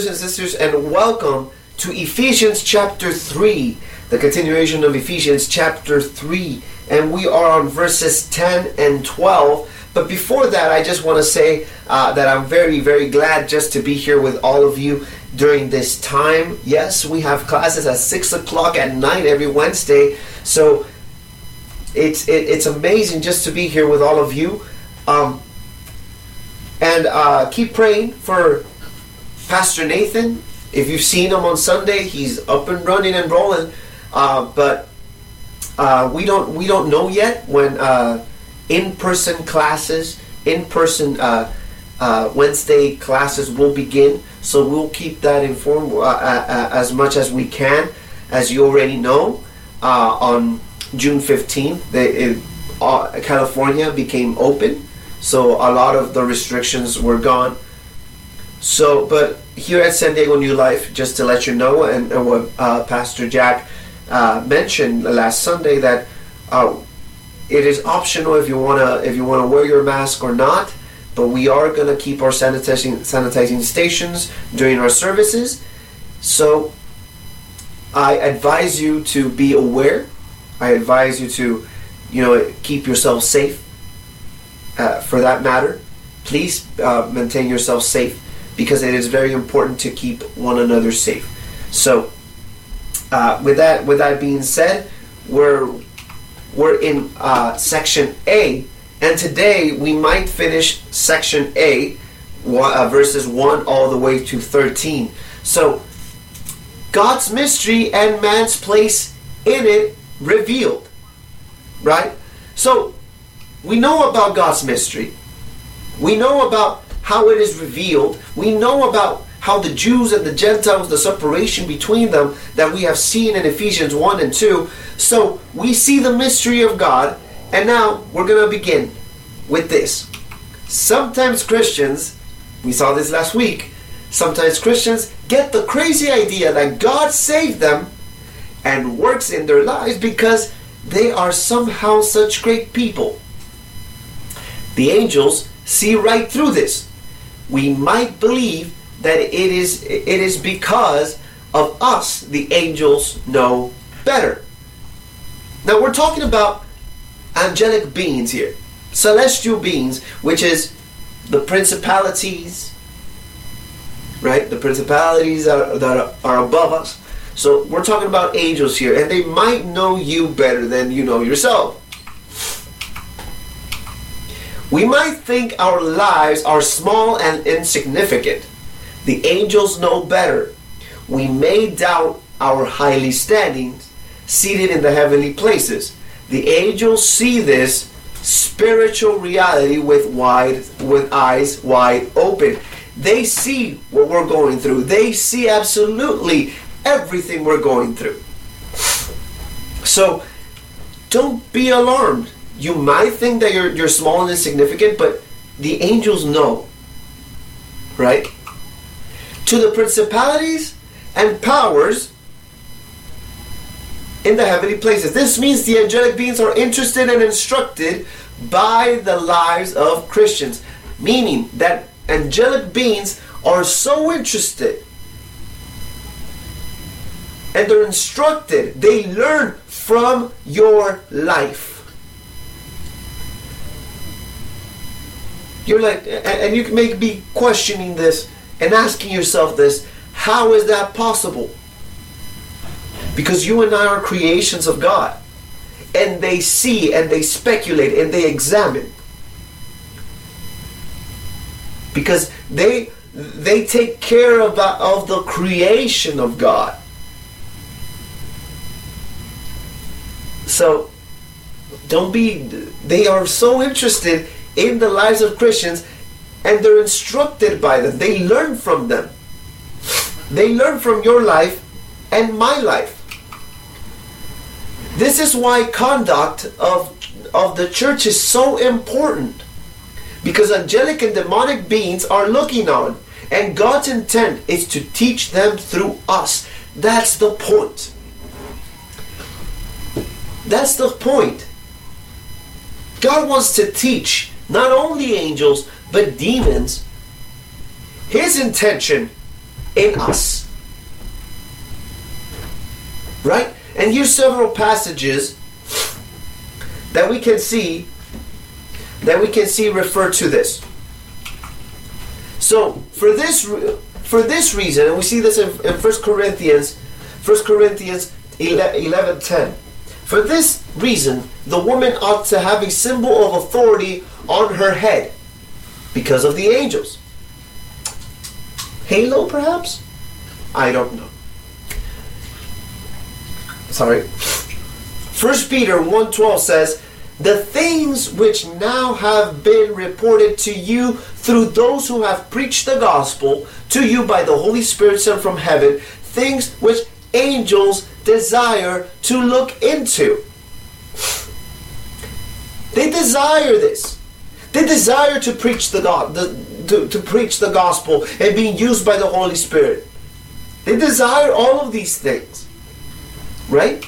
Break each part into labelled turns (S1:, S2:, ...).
S1: brothers and sisters, and welcome to Ephesians chapter 3, the continuation of Ephesians chapter 3. And we are on verses 10 and 12. But before that, I just want to say uh, that I'm very, very glad just to be here with all of you during this time. Yes, we have classes at 6 o'clock at night every Wednesday. So it's, it, it's amazing just to be here with all of you. Um, and uh, keep praying for Pastor Nathan. If you've seen him on Sunday, he's up and running and rolling. Uh, but uh, we don't we don't know yet when uh, in-person classes, in-person uh, uh, Wednesday classes will begin. So we'll keep that informed as much as we can. As you already know, on June 15th, the, California became open so a lot of the restrictions were gone. So, but here at San Diego New Life, just to let you know, and, and what uh, Pastor Jack uh, mentioned last Sunday, that uh, it is optional if you wanna if you wanna wear your mask or not. But we are gonna keep our sanitizing sanitizing stations during our services. So I advise you to be aware. I advise you to, you know, keep yourself safe uh, for that matter, please uh, maintain yourself safe because it is very important to keep one another safe. So, uh, with that with that being said, we're we're in uh, section A, and today we might finish section A, uh, verses one all the way to thirteen. So, God's mystery and man's place in it revealed, right? So we know about God's mystery. We know about how it is revealed. We know about how the Jews and the Gentiles, the separation between them that we have seen in Ephesians 1 and 2. So we see the mystery of God, and now we're going to begin with this. Sometimes Christians, we saw this last week, sometimes Christians get the crazy idea that God saved them and works in their lives because they are somehow such great people. The angels see right through this. We might believe that it is it is because of us the angels know better. Now we're talking about angelic beings here. Celestial beings, which is the principalities, right? The principalities are, that are above us. So we're talking about angels here, and they might know you better than you know yourself. We might think our lives are small and insignificant. The angels know better. We may doubt our highly standings seated in the heavenly places. The angels see this spiritual reality with wide with eyes wide open. They see what we're going through. They see absolutely everything we're going through. So don't be alarmed you might think that you're, you're small and insignificant, but the angels know. Right? To the principalities and powers in the heavenly places. This means the angelic beings are interested and instructed by the lives of Christians. Meaning that angelic beings are so interested and they're instructed, they learn from your life. You're like, and you may be questioning this and asking yourself this how is that possible? Because you and I are creations of God. And they see and they speculate and they examine. Because they they take care of of the creation of God. So don't be they are so interested in the lives of Christians and they're instructed by them. They learn from them. They learn from your life and my life. This is why conduct of, of the church is so important. Because angelic and demonic beings are looking on, and God's intent is to teach them through us. That's the point. That's the point. God wants to teach not only angels, but demons. His intention in us. Right? And here's several passages that we can see that we can see refer to this. So for this for this reason, and we see this in, in 1 Corinthians, 1 Corinthians 11, 10. For this reason, the woman ought to have a symbol of authority on her head because of the angels. Halo, perhaps? I don't know. Sorry. First Peter 1.12 says, The things which now have been reported to you through those who have preached the gospel to you by the Holy Spirit sent from heaven, things which angels desire to look into. They desire this. They desire to preach the God, the, to, to preach the gospel and being used by the Holy Spirit. They desire all of these things. Right?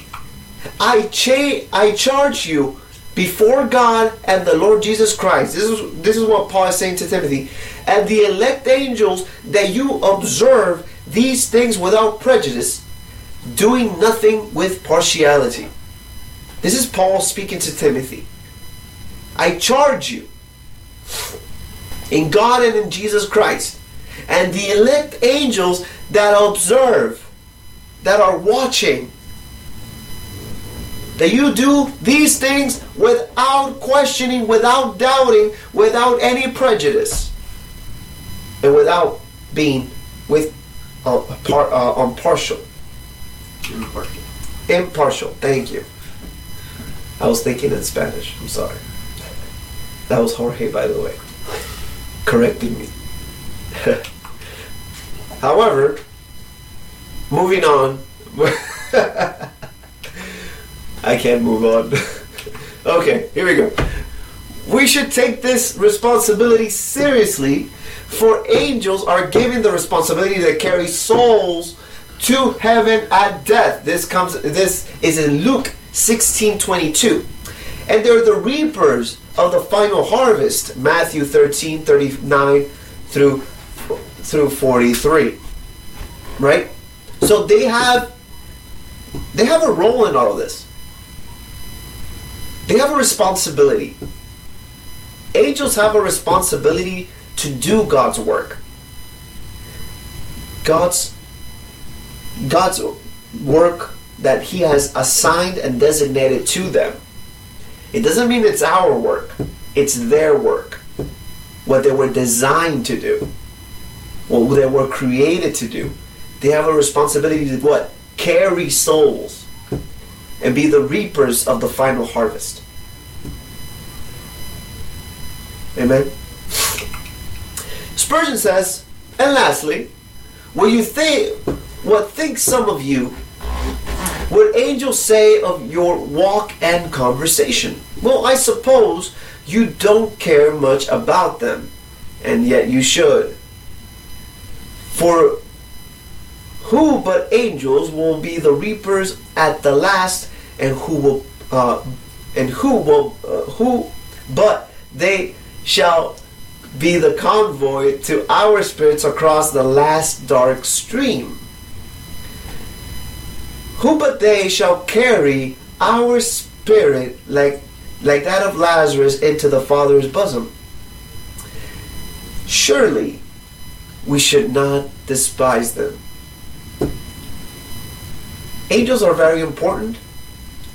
S1: I cha- I charge you before God and the Lord Jesus Christ. This is this is what Paul is saying to Timothy. And the elect angels that you observe these things without prejudice, doing nothing with partiality. This is Paul speaking to Timothy. I charge you in God and in Jesus Christ. And the elect angels that observe, that are watching, that you do these things without questioning, without doubting, without any prejudice, and without being with uh, par, uh, impartial.
S2: Impartial.
S1: Impartial. Thank you. I was thinking in Spanish. I'm sorry. That was Jorge, by the way, correcting me. However, moving on. I can't move on. okay, here we go. We should take this responsibility seriously, for angels are given the responsibility to carry souls to heaven at death. This comes this is in Luke 16:22. And they're the reapers of the final harvest, Matthew 13, 39 through through 43. Right? So they have they have a role in all of this. They have a responsibility. Angels have a responsibility to do God's work. God's God's work that He has assigned and designated to them. It doesn't mean it's our work, it's their work. What they were designed to do, what they were created to do. They have a responsibility to what? Carry souls and be the reapers of the final harvest. Amen. Spurgeon says, and lastly, what you think what think some of you would angels say of your walk and conversation? Well, I suppose you don't care much about them, and yet you should. For who but angels will be the reapers at the last, and who will, uh, and who will, uh, who, but they shall be the convoy to our spirits across the last dark stream. Who but they shall carry our spirit like, like that of Lazarus into the Father's bosom? Surely we should not despise them. Angels are very important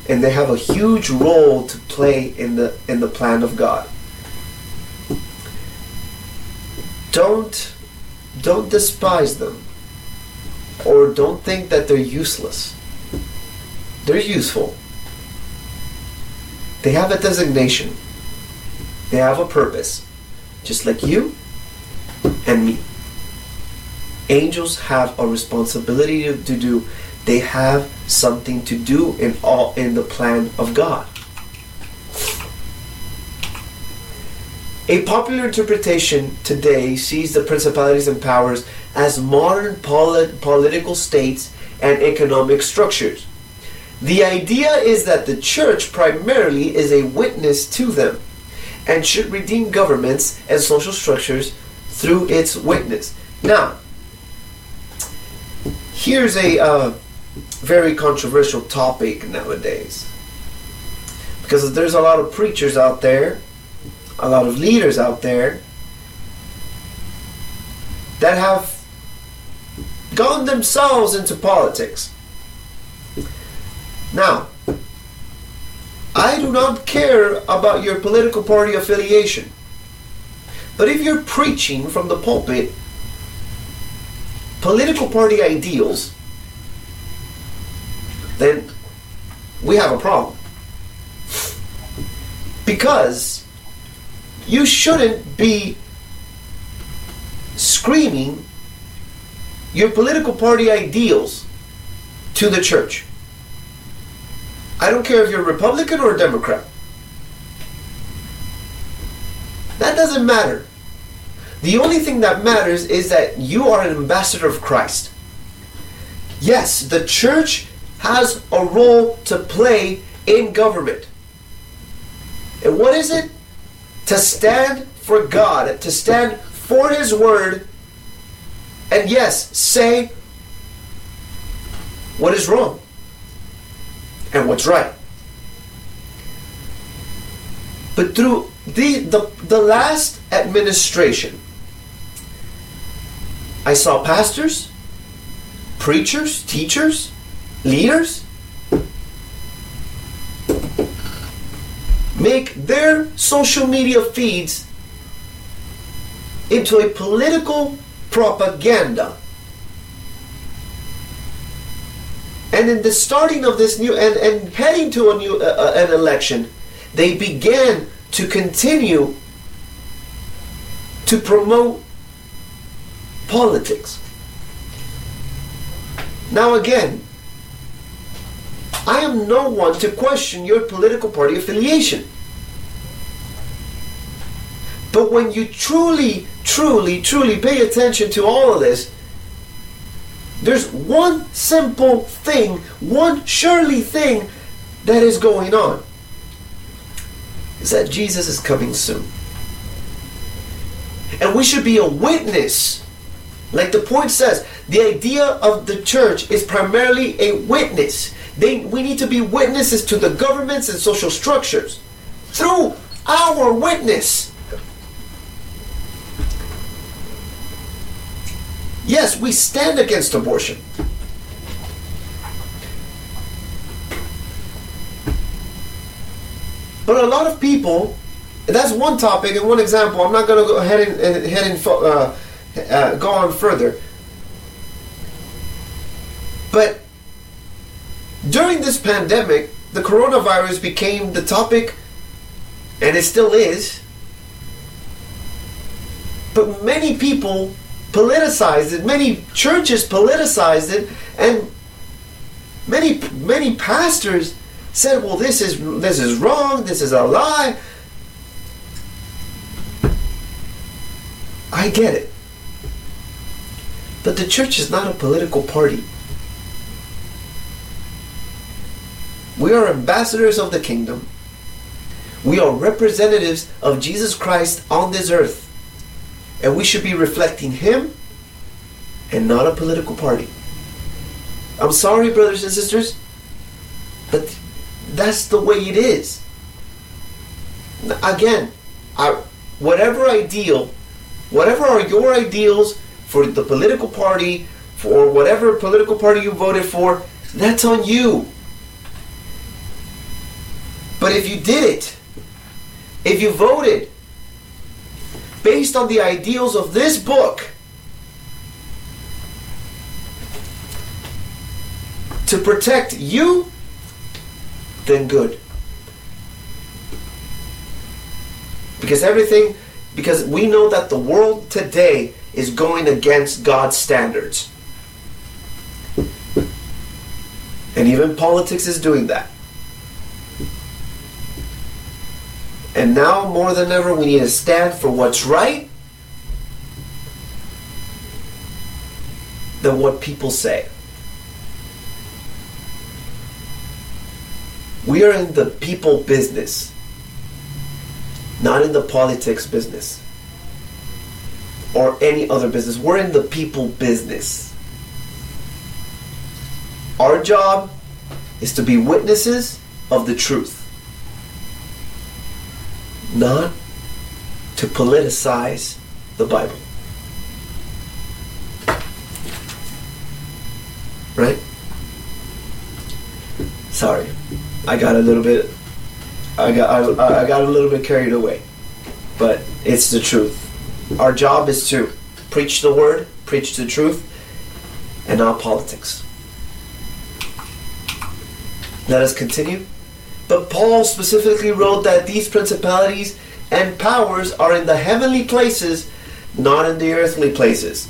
S1: and they have a huge role to play in the in the plan of God. Don't don't despise them or don't think that they're useless. They're useful. They have a designation. They have a purpose. Just like you and me. Angels have a responsibility to, to do. They have something to do in all in the plan of God. A popular interpretation today sees the principalities and powers as modern polit- political states and economic structures. The idea is that the church primarily is a witness to them and should redeem governments and social structures through its witness. Now, Here's a uh, very controversial topic nowadays. Because there's a lot of preachers out there, a lot of leaders out there that have gone themselves into politics. Now, I do not care about your political party affiliation. But if you're preaching from the pulpit political party ideals, then we have a problem. Because you shouldn't be screaming your political party ideals to the church. I don't care if you're a Republican or a Democrat. That doesn't matter. The only thing that matters is that you are an ambassador of Christ. Yes, the church has a role to play in government. And what is it? To stand for God, to stand for His Word, and yes, say what is wrong and what's right. But through the, the, the last administration, I saw pastors, preachers, teachers, leaders make their social media feeds into a political propaganda. And in the starting of this new and, and heading to a new uh, uh an election, they began to continue to promote politics. Now, again, I am no one to question your political party affiliation. But when you truly, truly, truly pay attention to all of this, there's one simple thing, one surely thing that is going on. Is that Jesus is coming soon. And we should be a witness like the point says, the idea of the church is primarily a witness. They, we need to be witnesses to the governments and social structures through our witness. Yes, we stand against abortion. But a lot of people, that's one topic and one example. I'm not going to go ahead and, and uh, uh, go on further. But during this pandemic, the coronavirus became the topic, and it still is. But many people politicized it, many churches politicized it, and many many pastors said, "Well, this is this is wrong. This is a lie." I get it. But the church is not a political party. We are ambassadors of the kingdom. We are representatives of Jesus Christ on this earth. And we should be reflecting Him and not a political party. I'm sorry, brothers and sisters, but that's the way it is. Again, our, whatever ideal, whatever are your ideals for the political party, for whatever political party you voted for, that's on you. But if you did it, if you voted based on the ideals of this book, to protect you, then good. Because everything, because we know that the world today is going against God's standards. And even politics is doing that. And now more than ever, we need to stand for what's right than what people say. We are in the people business, not in the politics business or any other business. We're in the people business. Our job is to be witnesses of the truth, not to politicize the Bible. Right? Sorry, I got a little bit. I got I, I got a little bit carried away, but it's the truth. Our job is to preach the word, preach the truth, and not politics. Let us continue. But Paul specifically wrote that these principalities and powers are in the heavenly places, not in the earthly places.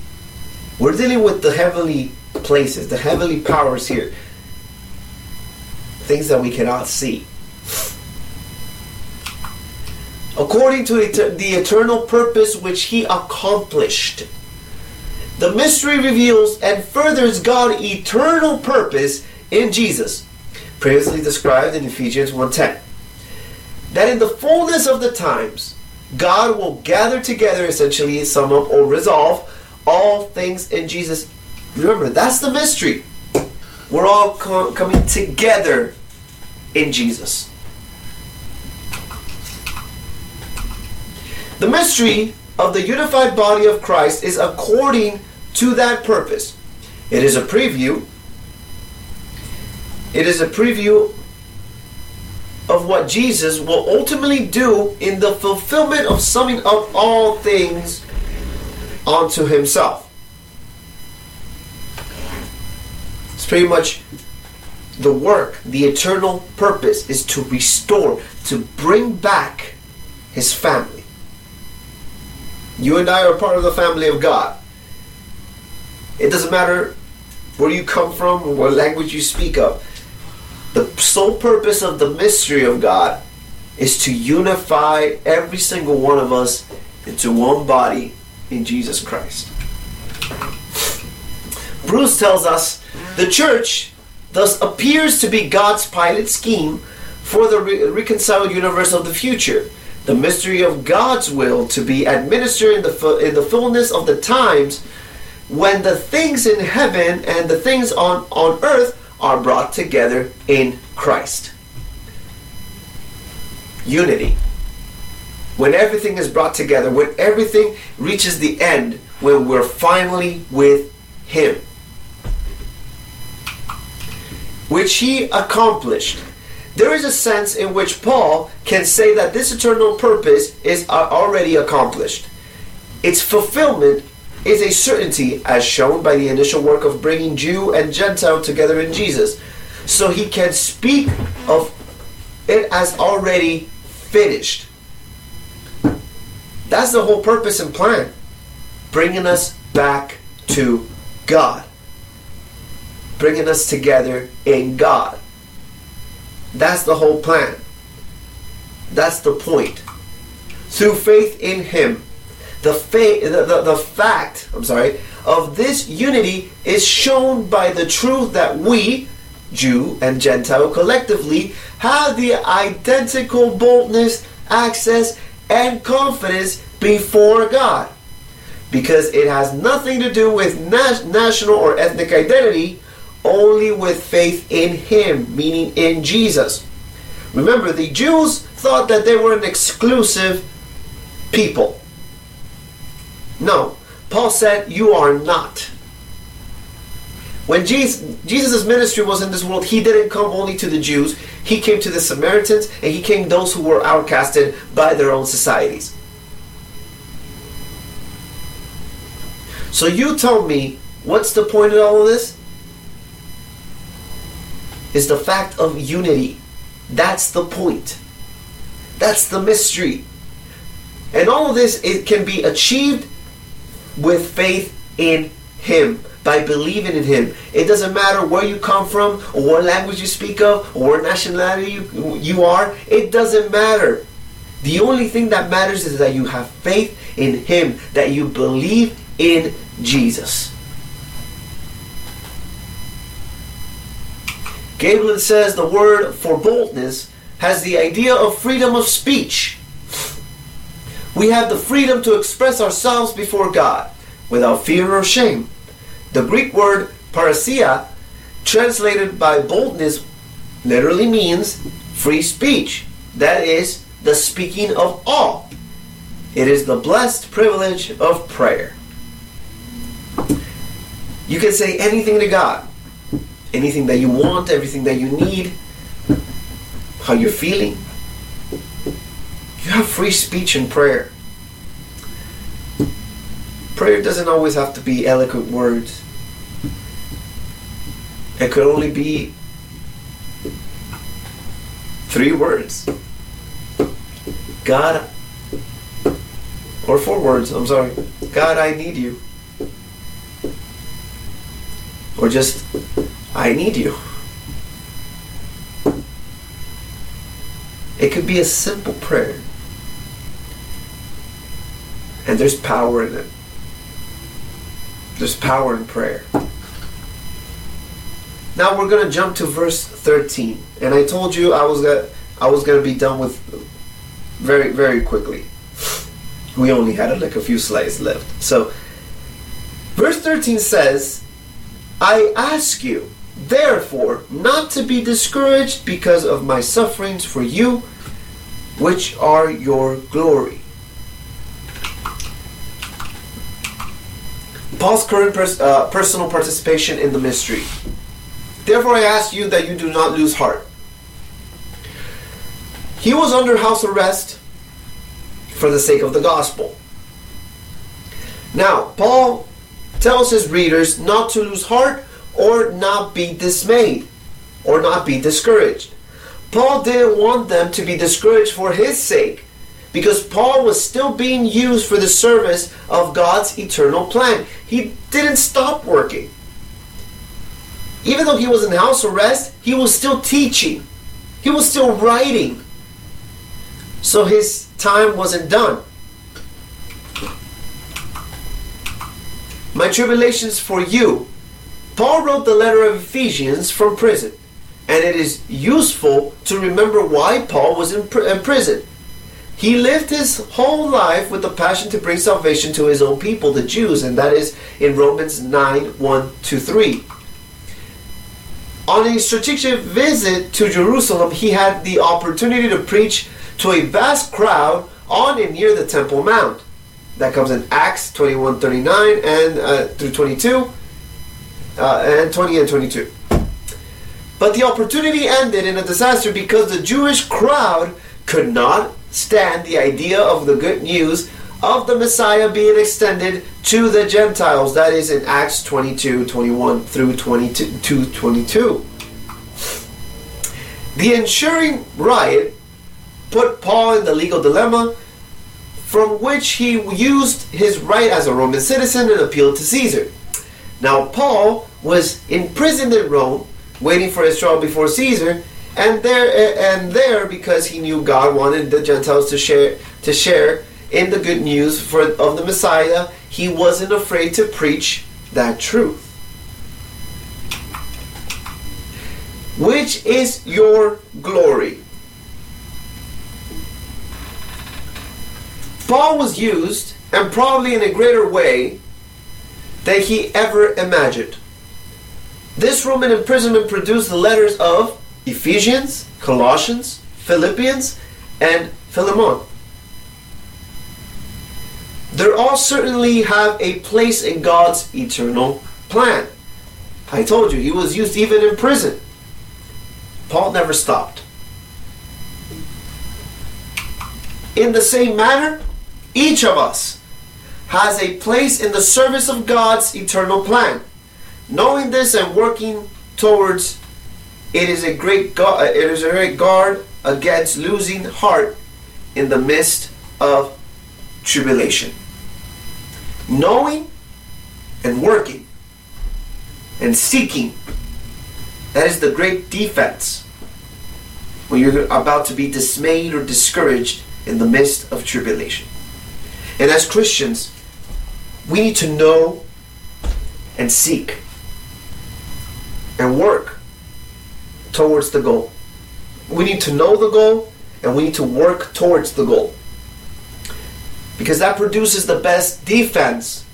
S1: We're dealing with the heavenly places, the heavenly powers here. Things that we cannot see. According to the eternal purpose which he accomplished. The mystery reveals and furthers God's eternal purpose in Jesus, previously described in Ephesians 1:10. That in the fullness of the times, God will gather together, essentially sum up or resolve all things in Jesus. Remember, that's the mystery. We're all co- coming together in Jesus. The mystery of the unified body of Christ is according to that purpose. It is a preview. It is a preview of what Jesus will ultimately do in the fulfillment of summing up all things onto himself. It's pretty much the work, the eternal purpose is to restore, to bring back his family. You and I are part of the family of God. It doesn't matter where you come from or what language you speak of. The sole purpose of the mystery of God is to unify every single one of us into one body in Jesus Christ. Bruce tells us the church thus appears to be God's pilot scheme for the re- reconciled universe of the future. The mystery of God's will to be administered in the, fu- in the fullness of the times when the things in heaven and the things on, on earth are brought together in Christ. Unity. When everything is brought together, when everything reaches the end, when we're finally with Him. Which He accomplished. There is a sense in which Paul can say that this eternal purpose is already accomplished. Its fulfillment is a certainty as shown by the initial work of bringing Jew and Gentile together in Jesus. So he can speak of it as already finished. That's the whole purpose and plan. Bringing us back to God. Bringing us together in God. That's the whole plan. That's the point. Through faith in Him, the, fa- the, the, the fact, I'm sorry, of this unity is shown by the truth that we, Jew and Gentile collectively, have the identical boldness, access, and confidence before God. Because it has nothing to do with na- national or ethnic identity, only with faith in Him, meaning in Jesus. Remember, the Jews thought that they were an exclusive people. No, Paul said, You are not. When Jesus, ministry was in this world, he didn't come only to the Jews, he came to the Samaritans, and he came those who were outcasted by their own societies. So you tell me, what's the point of all of this? Is the fact of unity. That's the point. That's the mystery. And all of this it can be achieved with faith in Him, by believing in Him. It doesn't matter where you come from, or what language you speak of, or what nationality you, you are. It doesn't matter. The only thing that matters is that you have faith in Him, that you believe in Jesus. Gabriel says the word for boldness has the idea of freedom of speech. We have the freedom to express ourselves before God without fear or shame. The Greek word parrhesia translated by boldness, literally means free speech. That is the speaking of all. It is the blessed privilege of prayer. You can say anything to God, anything that you want, everything that you need, how you're feeling. You have free speech in prayer. Prayer doesn't always have to be eloquent words. It could only be three words. God, or four words, I'm sorry. God, I need you. Or just, I need you. It could be a simple prayer. And there's power in it. There's power in prayer. Now we're going to jump to verse 13. And I told you I was going I was going to be done with very very quickly. We only had like a few slides left. So verse 13 says, "I ask you, therefore, not to be discouraged because of my sufferings for you, which are your glory." Paul's current pers- uh, personal participation in the mystery. Therefore, I ask you that you do not lose heart. He was under house arrest for the sake of the gospel. Now, Paul tells his readers not to lose heart or not be dismayed or not be discouraged. Paul didn't want them to be discouraged for his sake because Paul was still being used for the service of God's eternal plan. He didn't stop working. Even though he was in house arrest, he was still teaching, he was still writing. So his time wasn't done. My tribulations for you. Paul wrote the letter of Ephesians from prison, and it is useful to remember why Paul was in, pr- in prison. He lived his whole life with the passion to bring salvation to his own people, the Jews, and that is in Romans 9 1 to 3. On a strategic visit to Jerusalem, he had the opportunity to preach to a vast crowd on and near the Temple Mount. That comes in Acts 21 39 and uh, through 22, uh, and 20 and 22. But the opportunity ended in a disaster because the Jewish crowd could not stand the idea of the good news of the Messiah being extended to the Gentiles. That is in Acts 22 21 through 22 22. The ensuing riot put Paul in the legal dilemma from which he used his right as a Roman citizen and appealed to Caesar. Now, Paul was imprisoned in Rome, waiting for his trial before Caesar, and there and there because he knew God wanted the Gentiles to share to share in the good news for of the Messiah. He wasn't afraid to preach that truth. Which is your glory? Paul was used, and probably in a greater way than he ever imagined. This Roman imprisonment produced the letters of Ephesians, Colossians, Philippians, and Philemon. They all certainly have a place in God's eternal plan. I told you, he was used even in prison. Paul never stopped. In the same manner, each of us has a place in the service of God's eternal plan. Knowing this and working towards it is a great gu- uh, it is a great guard against losing heart in the midst of tribulation. Knowing and working and seeking that is the great defense when you're about to be dismayed or discouraged in the midst of tribulation. And as Christians, we need to know and seek and work towards the goal. We need to know the goal and we need to work towards the goal. Because that produces the best defense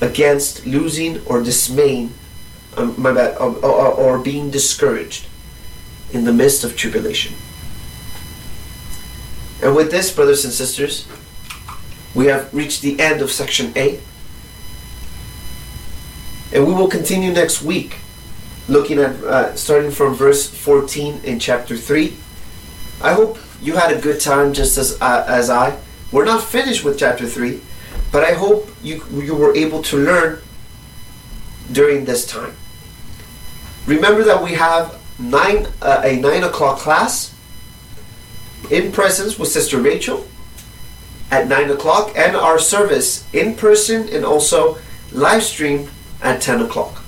S1: against losing or dismaying um, my bad, or, or, or being discouraged in the midst of tribulation. And with this, brothers and sisters, we have reached the end of section A. And we will continue next week, looking at uh, starting from verse 14 in chapter 3. I hope you had a good time just as, uh, as I. We're not finished with chapter 3, but I hope you, you were able to learn during this time. Remember that we have nine uh, a nine o'clock class in presence with Sister Rachel at nine o'clock, and our service in person and also live stream at ten o'clock.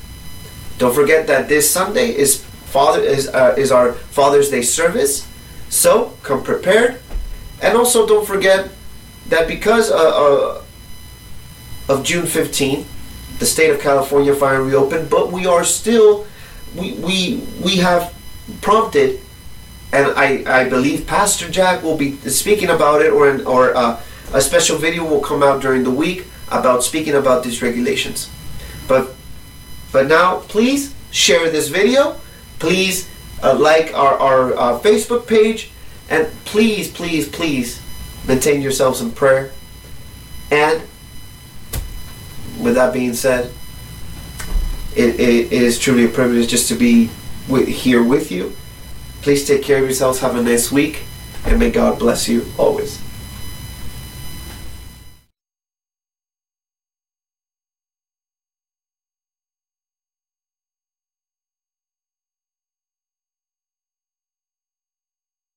S1: Don't forget that this Sunday is Father is uh, is our Father's Day service, so come prepared, and also don't forget that because uh, uh, of June fifteenth, the state of California finally reopened, but we are still we we we have prompted, and I I believe Pastor Jack will be speaking about it, or an, or uh, a special video will come out during the week about speaking about these regulations. But but now please share this video, please uh, like our our uh, Facebook page, and please please please maintain yourselves in prayer. And with that being said, it, it is truly a privilege just to be with, here with you. Please take care of yourselves. Have a nice week. And may God bless you always.